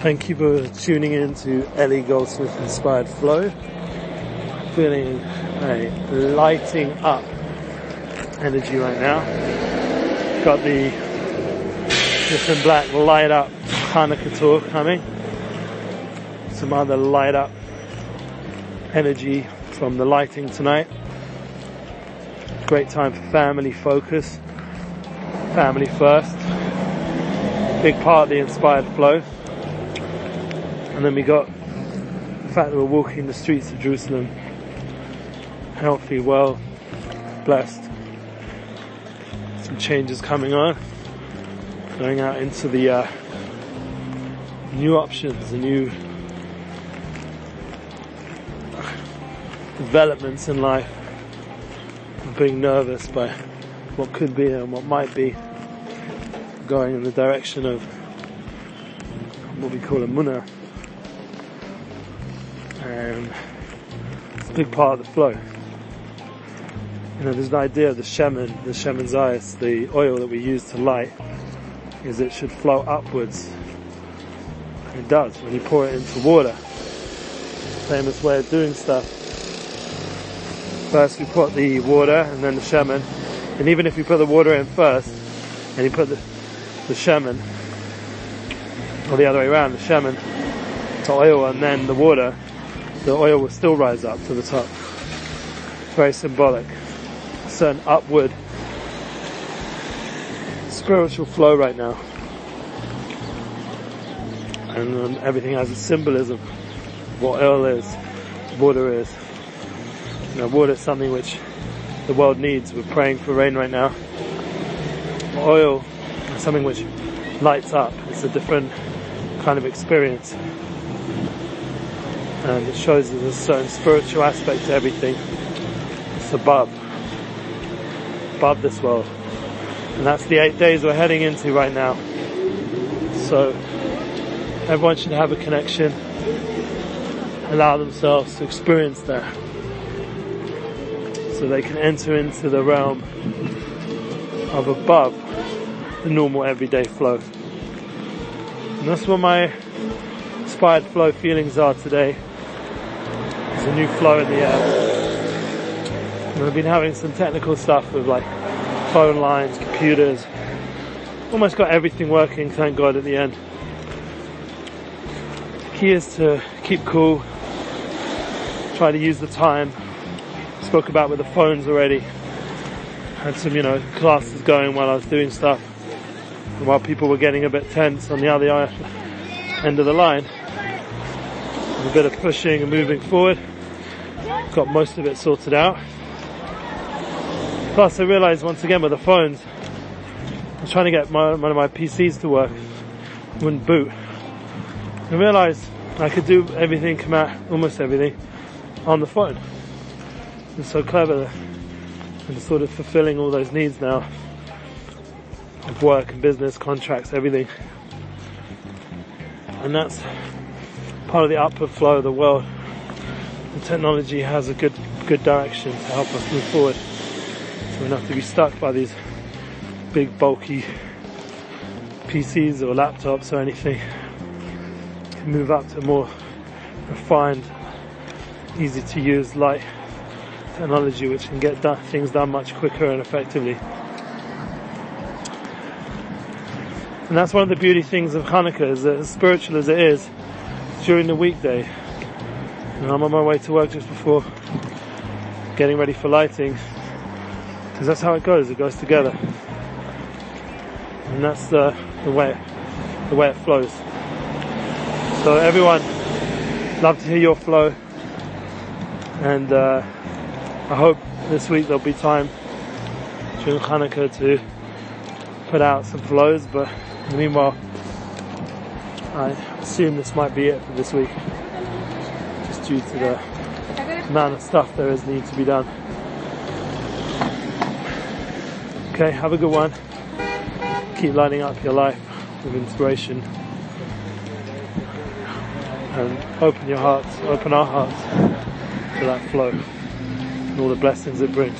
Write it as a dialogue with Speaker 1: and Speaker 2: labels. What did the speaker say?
Speaker 1: Thank you for tuning in to Eli Goldsmith Inspired Flow. Feeling a lighting up energy right now. Got the different black light up Hanukkah tour coming. Some other light up energy from the lighting tonight. Great time for family focus. Family first. Big part of the inspired flow. And then we got the fact that we're walking the streets of Jerusalem, healthy, well, blessed. Some changes coming on, going out into the uh, new options, the new developments in life. I'm being nervous by what could be and what might be going in the direction of what we call emunah and it's a big part of the flow. You know, there's an idea of the shemen, the shemen zayis, the oil that we use to light, is it should flow upwards. And it does when you pour it into water. Famous way of doing stuff. First we put the water and then the shemen. and even if you put the water in first, and you put the, the shemen, or the other way around, the shemen, to oil and then the water, the oil will still rise up to the top. Very symbolic. A certain upward spiritual flow right now. And um, everything has a symbolism. What oil is, water is. You know, water is something which the world needs. We're praying for rain right now. Oil is something which lights up. It's a different kind of experience and it shows there's a certain spiritual aspect to everything. It's above, above this world. And that's the eight days we're heading into right now. So everyone should have a connection, allow themselves to experience that. So they can enter into the realm of above the normal everyday flow. And that's what my inspired flow feelings are today a new flow in the air. And we've been having some technical stuff with like phone lines, computers. Almost got everything working, thank God, at the end. The key is to keep cool, try to use the time. Spoke about with the phones already. Had some, you know, classes going while I was doing stuff. And while people were getting a bit tense on the other end of the line. A bit of pushing and moving forward got most of it sorted out. Plus I realised once again with the phones, I was trying to get my, one of my PCs to work, wouldn't boot. I realised I could do everything, come out, almost everything, on the phone. It's so clever and sort of fulfilling all those needs now of work and business, contracts, everything. And that's part of the upward flow of the world the technology has a good good direction to help us move forward. So we don't have to be stuck by these big bulky PCs or laptops or anything. move up to more refined, easy to use light technology which can get done, things done much quicker and effectively. And that's one of the beauty things of Hanukkah is that as spiritual as it is, during the weekday, and I'm on my way to work just before getting ready for lighting because that's how it goes, it goes together. And that's the, the way, the way it flows. So everyone, love to hear your flow and uh, I hope this week there'll be time during Hanukkah to put out some flows, but meanwhile, I assume this might be it for this week due to the amount of stuff there is need to be done. Okay, have a good one. Keep lining up your life with inspiration. And open your hearts, open our hearts to that flow and all the blessings it brings.